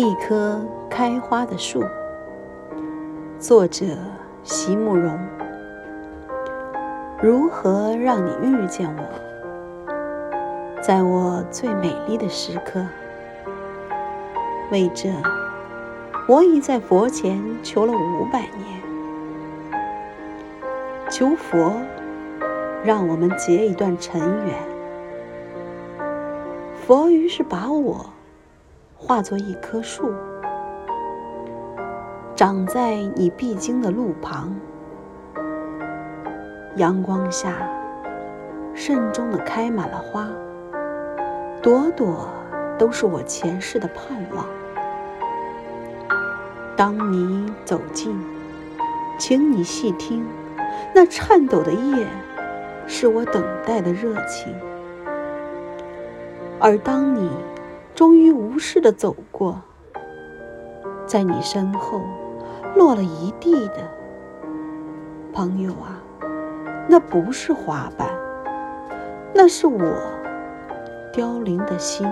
一棵开花的树，作者席慕容。如何让你遇见我？在我最美丽的时刻。为这，我已在佛前求了五百年。求佛，让我们结一段尘缘。佛于是把我。化作一棵树，长在你必经的路旁。阳光下，慎重的开满了花，朵朵都是我前世的盼望。当你走近，请你细听，那颤抖的叶，是我等待的热情。而当你。终于无视的走过，在你身后落了一地的朋友啊，那不是花瓣，那是我凋零的心。